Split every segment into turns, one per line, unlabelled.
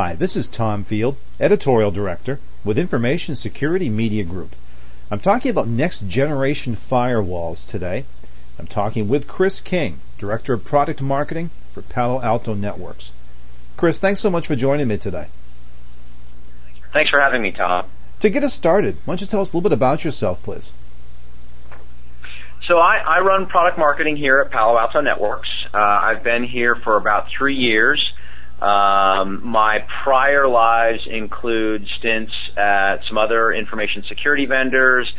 Hi, this is Tom Field, Editorial Director with Information Security Media Group. I'm talking about next generation firewalls today. I'm talking with Chris King, Director of Product Marketing for Palo Alto Networks. Chris, thanks so much for joining me today.
Thanks for having me, Tom.
To get us started, why don't you tell us a little bit about yourself, please?
So I, I run product marketing here at Palo Alto Networks. Uh, I've been here for about three years. Um, my prior lives include stints at some other information security vendors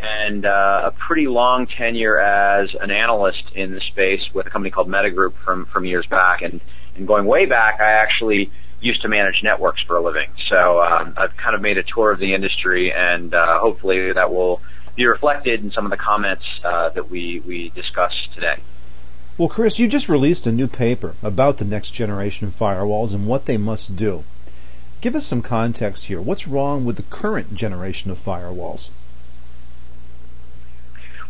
and uh, a pretty long tenure as an analyst in the space with a company called META Group from from years back. And, and going way back, I actually used to manage networks for a living. So um, I've kind of made a tour of the industry, and uh, hopefully that will be reflected in some of the comments uh, that we we discussed today.
Well, Chris, you just released a new paper about the next generation of firewalls and what they must do. Give us some context here. What's wrong with the current generation of firewalls?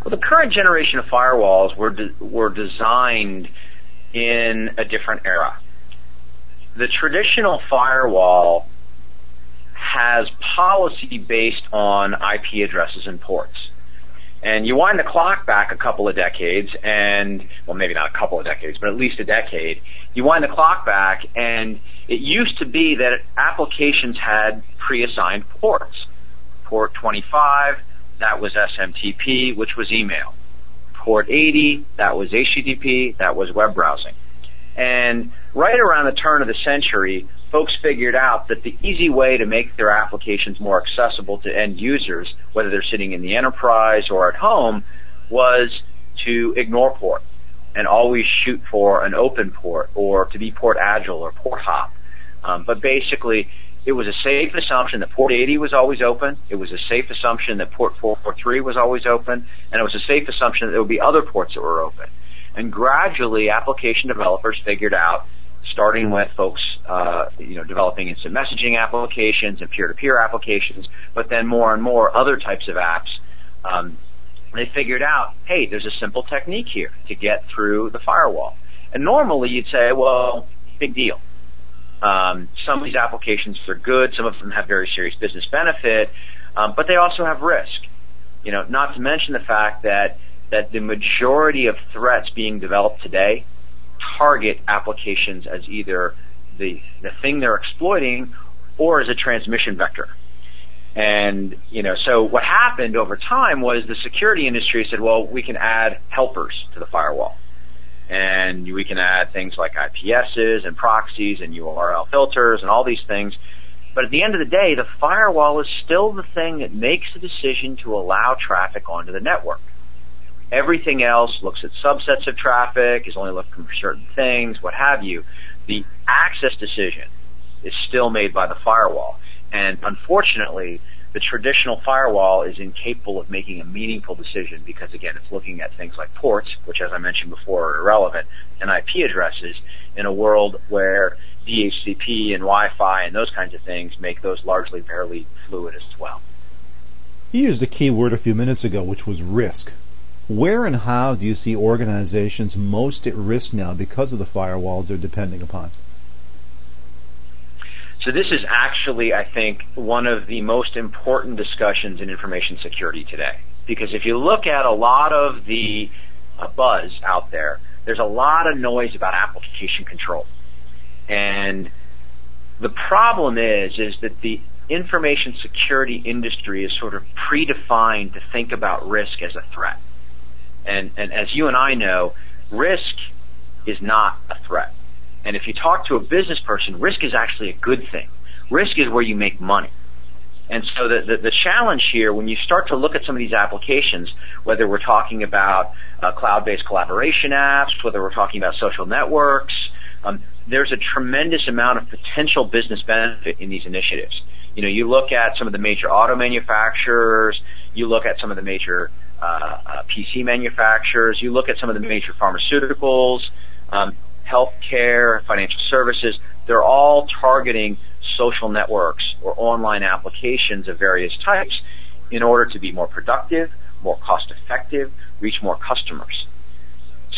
Well, the current generation of firewalls were de- were designed in a different era. The traditional firewall has policy based on IP addresses and ports. And you wind the clock back a couple of decades and, well, maybe not a couple of decades, but at least a decade. You wind the clock back and it used to be that applications had pre-assigned ports. Port 25, that was SMTP, which was email. Port 80, that was HTTP, that was web browsing. And right around the turn of the century, folks figured out that the easy way to make their applications more accessible to end users, whether they're sitting in the enterprise or at home, was to ignore port and always shoot for an open port or to be port agile or port hop. Um, but basically, it was a safe assumption that port 80 was always open. It was a safe assumption that port 443 was always open. And it was a safe assumption that there would be other ports that were open. And gradually, application developers figured out starting with folks, uh, you know, developing instant messaging applications and peer-to-peer applications, but then more and more other types of apps. Um, they figured out, hey, there's a simple technique here to get through the firewall. And normally you'd say, well, big deal. Um, some of these applications are good, some of them have very serious business benefit, um, but they also have risk. You know, not to mention the fact that that the majority of threats being developed today target applications as either the, the thing they're exploiting or as a transmission vector. And, you know, so what happened over time was the security industry said, well, we can add helpers to the firewall. And we can add things like IPSs and proxies and URL filters and all these things. But at the end of the day, the firewall is still the thing that makes the decision to allow traffic onto the network. Everything else looks at subsets of traffic, is only looking for certain things, what have you. The access decision is still made by the firewall. And unfortunately, the traditional firewall is incapable of making a meaningful decision because again, it's looking at things like ports, which as I mentioned before are irrelevant, and IP addresses in a world where DHCP and Wi-Fi and those kinds of things make those largely fairly fluid as well.
You used a key word a few minutes ago, which was risk. Where and how do you see organizations most at risk now because of the firewalls they're depending upon?
So this is actually, I think, one of the most important discussions in information security today. Because if you look at a lot of the uh, buzz out there, there's a lot of noise about application control. And the problem is, is that the information security industry is sort of predefined to think about risk as a threat. And, and as you and I know, risk is not a threat. And if you talk to a business person, risk is actually a good thing. Risk is where you make money. And so the, the, the, challenge here, when you start to look at some of these applications, whether we're talking about uh, cloud-based collaboration apps, whether we're talking about social networks, um, there's a tremendous amount of potential business benefit in these initiatives. You know, you look at some of the major auto manufacturers, you look at some of the major uh, uh, PC manufacturers. You look at some of the major pharmaceuticals, um, healthcare, financial services. They're all targeting social networks or online applications of various types in order to be more productive, more cost effective, reach more customers.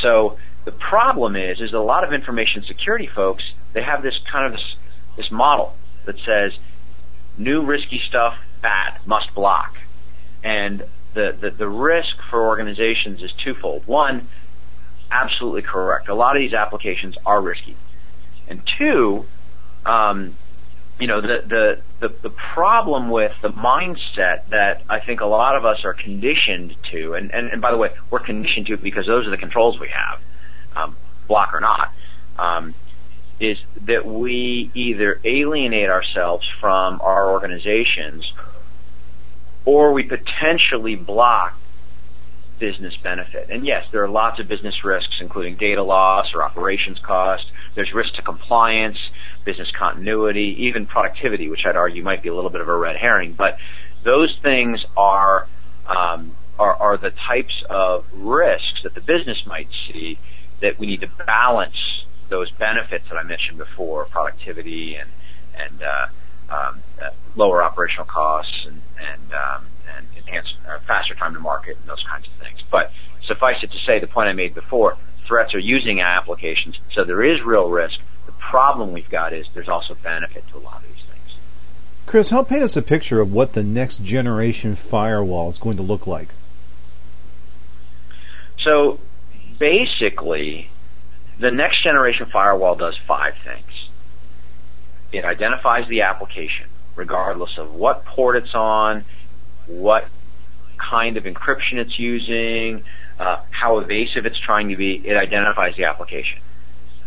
So the problem is, is a lot of information security folks, they have this kind of this, this model that says new risky stuff bad must block, and the, the the risk for organizations is twofold. One, absolutely correct. A lot of these applications are risky, and two, um, you know, the, the, the, the problem with the mindset that I think a lot of us are conditioned to, and, and, and by the way, we're conditioned to because those are the controls we have, um, block or not, um, is that we either alienate ourselves from our organizations or we potentially block business benefit. And yes, there are lots of business risks, including data loss or operations cost. There's risk to compliance business continuity, even productivity, which I'd argue might be a little bit of a red herring. But those things are um, are, are the types of risks that the business might see that we need to balance those benefits that I mentioned before, productivity and and uh, um, uh, lower operational costs and and, um, and enhanced uh, faster time to market and those kinds of things. But suffice it to say, the point I made before, threats are using applications, so there is real risk, The problem we've got is there's also benefit to a lot of these things.
Chris, help paint us a picture of what the next generation firewall is going to look like.
So basically, the next generation firewall does five things. It identifies the application, regardless of what port it's on, what kind of encryption it's using, uh, how evasive it's trying to be. It identifies the application.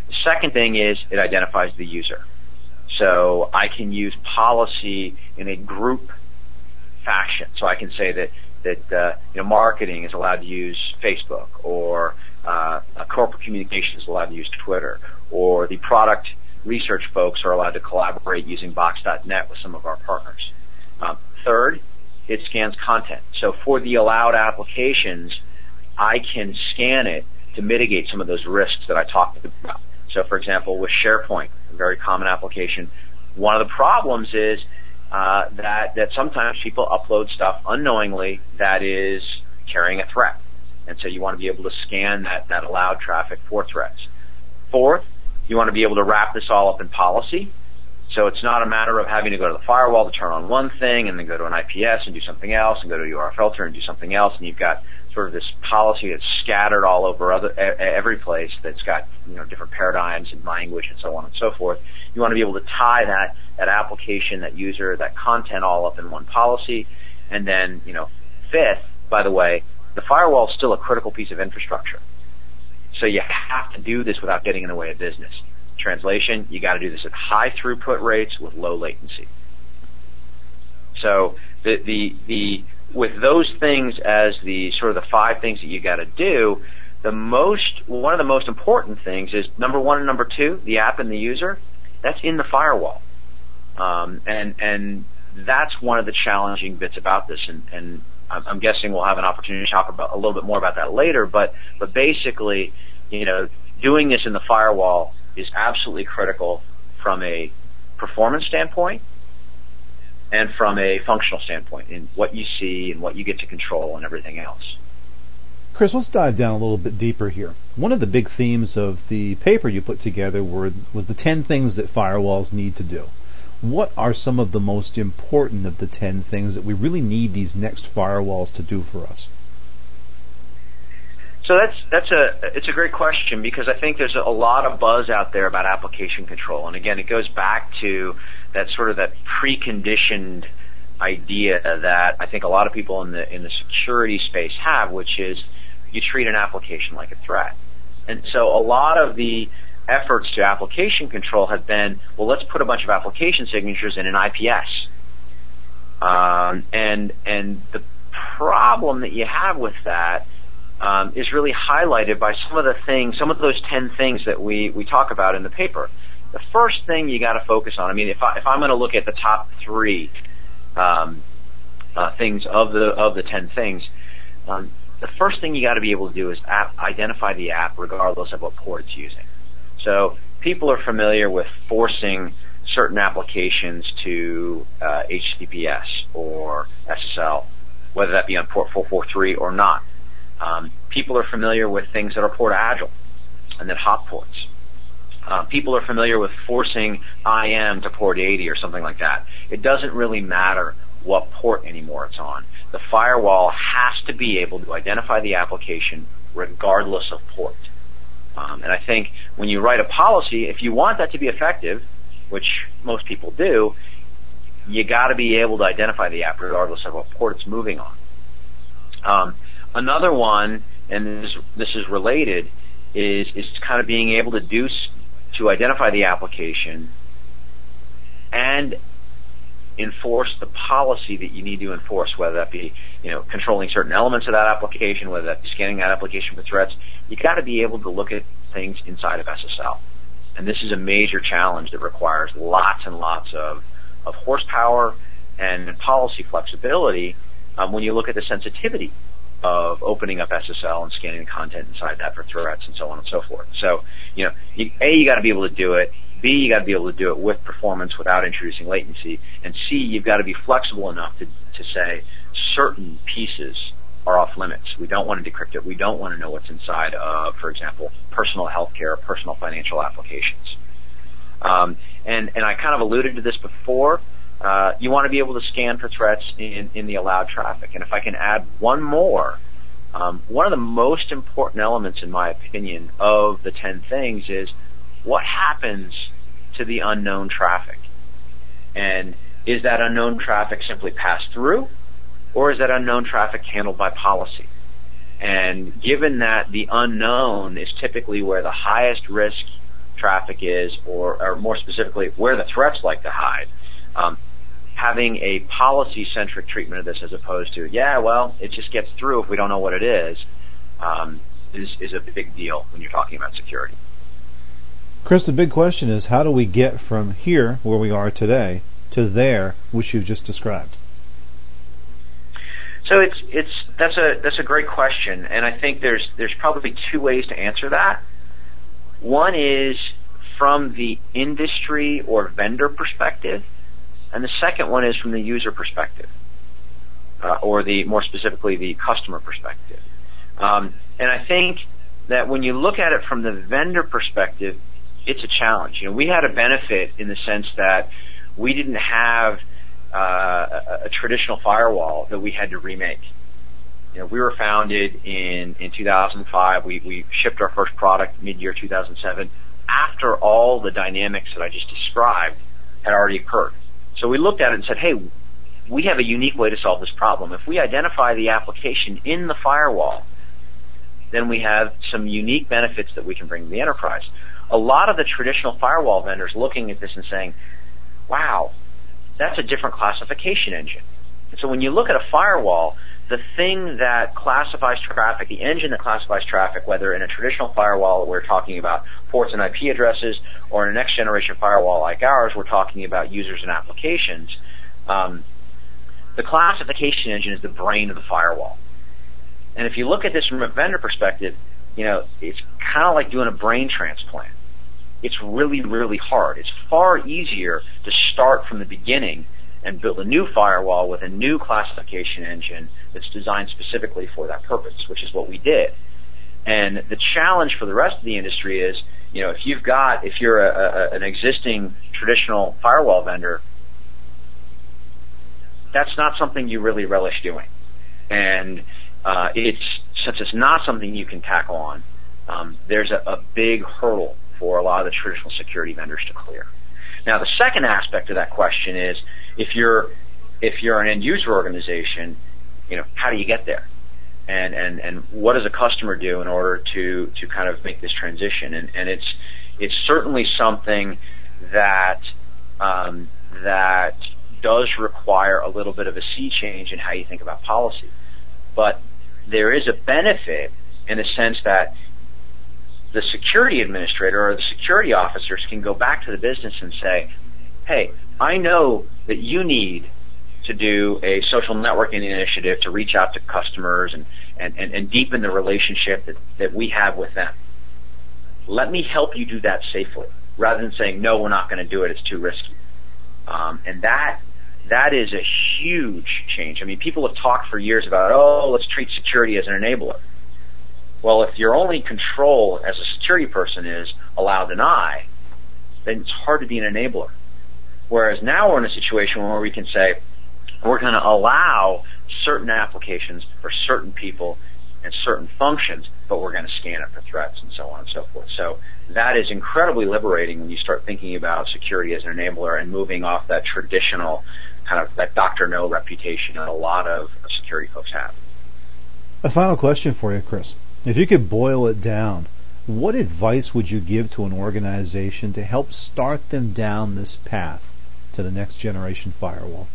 The second thing is it identifies the user. So I can use policy in a group fashion. So I can say that that uh, you know marketing is allowed to use Facebook, or uh, corporate communications is allowed to use Twitter, or the product research folks are allowed to collaborate using Box.net with some of our partners. Um, third, it scans content. So for the allowed applications, I can scan it to mitigate some of those risks that I talked about. So, for example, with SharePoint, a very common application, one of the problems is uh, that that sometimes people upload stuff unknowingly that is carrying a threat, and so you want to be able to scan that that allowed traffic for threats. Fourth, you want to be able to wrap this all up in policy. So it's not a matter of having to go to the firewall to turn on one thing and then go to an IPS and do something else and go to a URL filter and do something else and you've got sort of this policy that's scattered all over other every place that's got you know different paradigms and language and so on and so forth. You want to be able to tie that that application, that user, that content all up in one policy, and then you know fifth, by the way, the firewall is still a critical piece of infrastructure. So you have to do this without getting in the way of business. Translation, you got to do this at high throughput rates with low latency. So the the the with those things as the sort of the five things that you got to do, the most one of the most important things is number one and number two, the app and the user. That's in the firewall, um, and and that's one of the challenging bits about this. And, and I'm guessing we'll have an opportunity to talk about a little bit more about that later. But but basically, you know, doing this in the firewall is absolutely critical from a performance standpoint and from a functional standpoint in what you see and what you get to control and everything else.
Chris, let's dive down a little bit deeper here. One of the big themes of the paper you put together were, was the 10 things that firewalls need to do. What are some of the most important of the 10 things that we really need these next firewalls to do for us?
So that's that's a it's a great question because I think there's a lot of buzz out there about application control, and again, it goes back to that sort of that preconditioned idea that I think a lot of people in the in the security space have, which is you treat an application like a threat. And so a lot of the efforts to application control have been, well, let's put a bunch of application signatures in an IPS. Um, and and the problem that you have with that um, is really highlighted by some of the things, some of those ten things that we we talk about in the paper the first thing you got to focus on. I mean, if I if I'm going to look at the top three um, uh, things of the of the ten things, um, the first thing you got to be able to do is app, identify the app regardless of what port it's using. So people are familiar with forcing certain applications to uh, HTTPS or SSL, whether that be on port 443 or not. Um, people are familiar with things that are port agile and then hop ports. Uh, people are familiar with forcing IM to port 80 or something like that. It doesn't really matter what port anymore it's on. The firewall has to be able to identify the application regardless of port. Um, and I think when you write a policy, if you want that to be effective, which most people do, you got to be able to identify the app regardless of what port it's moving on. Um, another one, and this, this is related, is is kind of being able to do to identify the application and enforce the policy that you need to enforce, whether that be, you know, controlling certain elements of that application, whether that be scanning that application for threats. You got to be able to look at things inside of SSL. And this is a major challenge that requires lots and lots of, of horsepower and policy flexibility um, when you look at the sensitivity of opening up SSL and scanning the content inside that for threats and so on and so forth. So, you know, you, A, you got to be able to do it. B, you got to be able to do it with performance without introducing latency. And C, you've got to be flexible enough to, to say certain pieces are off limits. We don't want to decrypt it. We don't want to know what's inside of, for example, personal healthcare, personal financial applications. Um, and, and I kind of alluded to this before. Uh, you want to be able to scan for threats in, in the allowed traffic. And if I can add one more, um, one of the most important elements, in my opinion, of the 10 things is what happens to the unknown traffic? And is that unknown traffic simply passed through, or is that unknown traffic handled by policy? And given that the unknown is typically where the highest risk traffic is, or, or more specifically, where the threats like to hide, um, having a policy-centric treatment of this as opposed to, yeah, well, it just gets through if we don't know what it is, um, is, is a big deal when you're talking about security.
Chris, the big question is how do we get from here, where we are today, to there, which you've just described?
So it's it's that's a that's a great question, and I think there's there's probably two ways to answer that. One is from the industry or vendor perspective, and the second one is from the user perspective, uh, or the more specifically the customer perspective. Um, and I think that when you look at it from the vendor perspective, it's a challenge. You know, we had a benefit in the sense that we didn't have uh, a, traditional firewall that we had to remake. You know, we were founded in in 2005. We we shipped our first product mid-year 2007 after all the dynamics that I just described had already occurred. So we looked at it and said, hey, we have a unique way to solve this problem. If we identify the application in the firewall, then we have some unique benefits that we can bring to the enterprise a lot of the traditional firewall vendors looking at this and saying, wow, that's a different classification engine. And so when you look at a firewall, the thing that classifies traffic, the engine that classifies traffic, whether in a traditional firewall we're talking about ports and IP addresses, or in a next generation firewall like ours, we're talking about users and applications. Um, the classification engine is the brain of the firewall. And if you look at this from a vendor perspective, you know, it's kind of like doing a brain transplant. It's really, really hard. It's far easier to start from the beginning and build a new firewall with a new classification engine that's designed specifically for that purpose, which is what we did. And the challenge for the rest of the industry is, you know, if you've got, if you're a, a, an existing traditional firewall vendor, that's not something you really relish doing. And uh, it's since it's not something you can tackle on, um, there's a, a big hurdle for a lot of the traditional security vendors to clear. Now, the second aspect of that question is if you're if you're an end user organization, you know, how do you get there? And and and what does a customer do in order to to kind of make this transition? And and it's it's certainly something that um, that does require a little bit of a sea change in how you think about policy. But there is a benefit in the sense that the security administrator or the security officers can go back to the business and say, hey, I know that you need to do a social networking initiative to reach out to customers and, and, and, and deepen the relationship that, that we have with them. Let me help you do that safely rather than saying, no, we're not going to do it. It's too risky. Um, and that that is a huge change. I mean, people have talked for years about, oh, let's treat security as an enabler. Well, if your only control as a security person is allow deny, then it's hard to be an enabler. Whereas now we're in a situation where we can say, we're going to allow certain applications for certain people and certain functions, but we're going to scan it for threats and so on and so forth. So that is incredibly liberating when you start thinking about security as an enabler and moving off that traditional kind of that Dr. No reputation that a lot of security folks have.
A final question for you, Chris. If you could boil it down, what advice would you give to an organization to help start them down this path to the next generation firewall?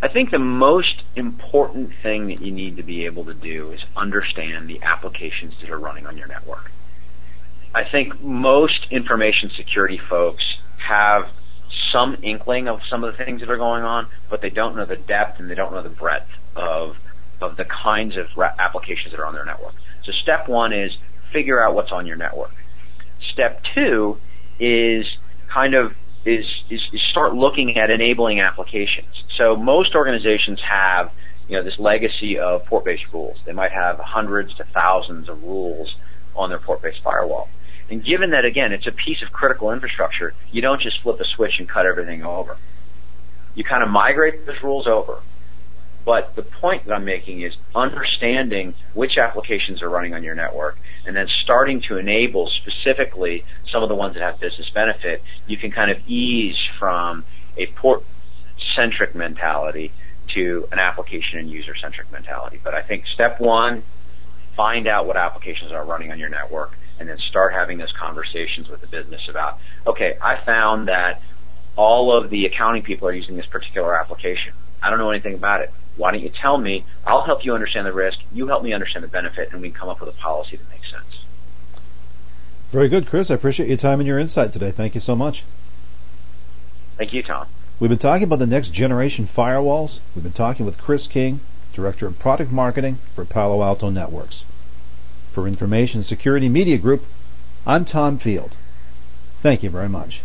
I think the most important thing that you need to be able to do is understand the applications that are running on your network. I think most information security folks have some inkling of some of the things that are going on, but they don't know the depth and they don't know the breadth of of the kinds of applications that are on their network. So step one is figure out what's on your network. Step two is kind of is, is, is start looking at enabling applications. So most organizations have you know this legacy of port-based rules. They might have hundreds to thousands of rules on their port-based firewall. And given that again, it's a piece of critical infrastructure, you don't just flip a switch and cut everything over. You kind of migrate those rules over. But the point that I'm making is understanding which applications are running on your network and then starting to enable specifically some of the ones that have business benefit. You can kind of ease from a port centric mentality to an application and user centric mentality. But I think step one, find out what applications are running on your network and then start having those conversations with the business about, okay, I found that all of the accounting people are using this particular application. I don't know anything about it. Why don't you tell me? I'll help you understand the risk. You help me understand the benefit, and we can come up with a policy that makes sense.
Very good, Chris. I appreciate your time and your insight today. Thank you so much.
Thank you, Tom.
We've been talking about the next generation firewalls. We've been talking with Chris King, Director of Product Marketing for Palo Alto Networks. For Information Security Media Group, I'm Tom Field. Thank you very much.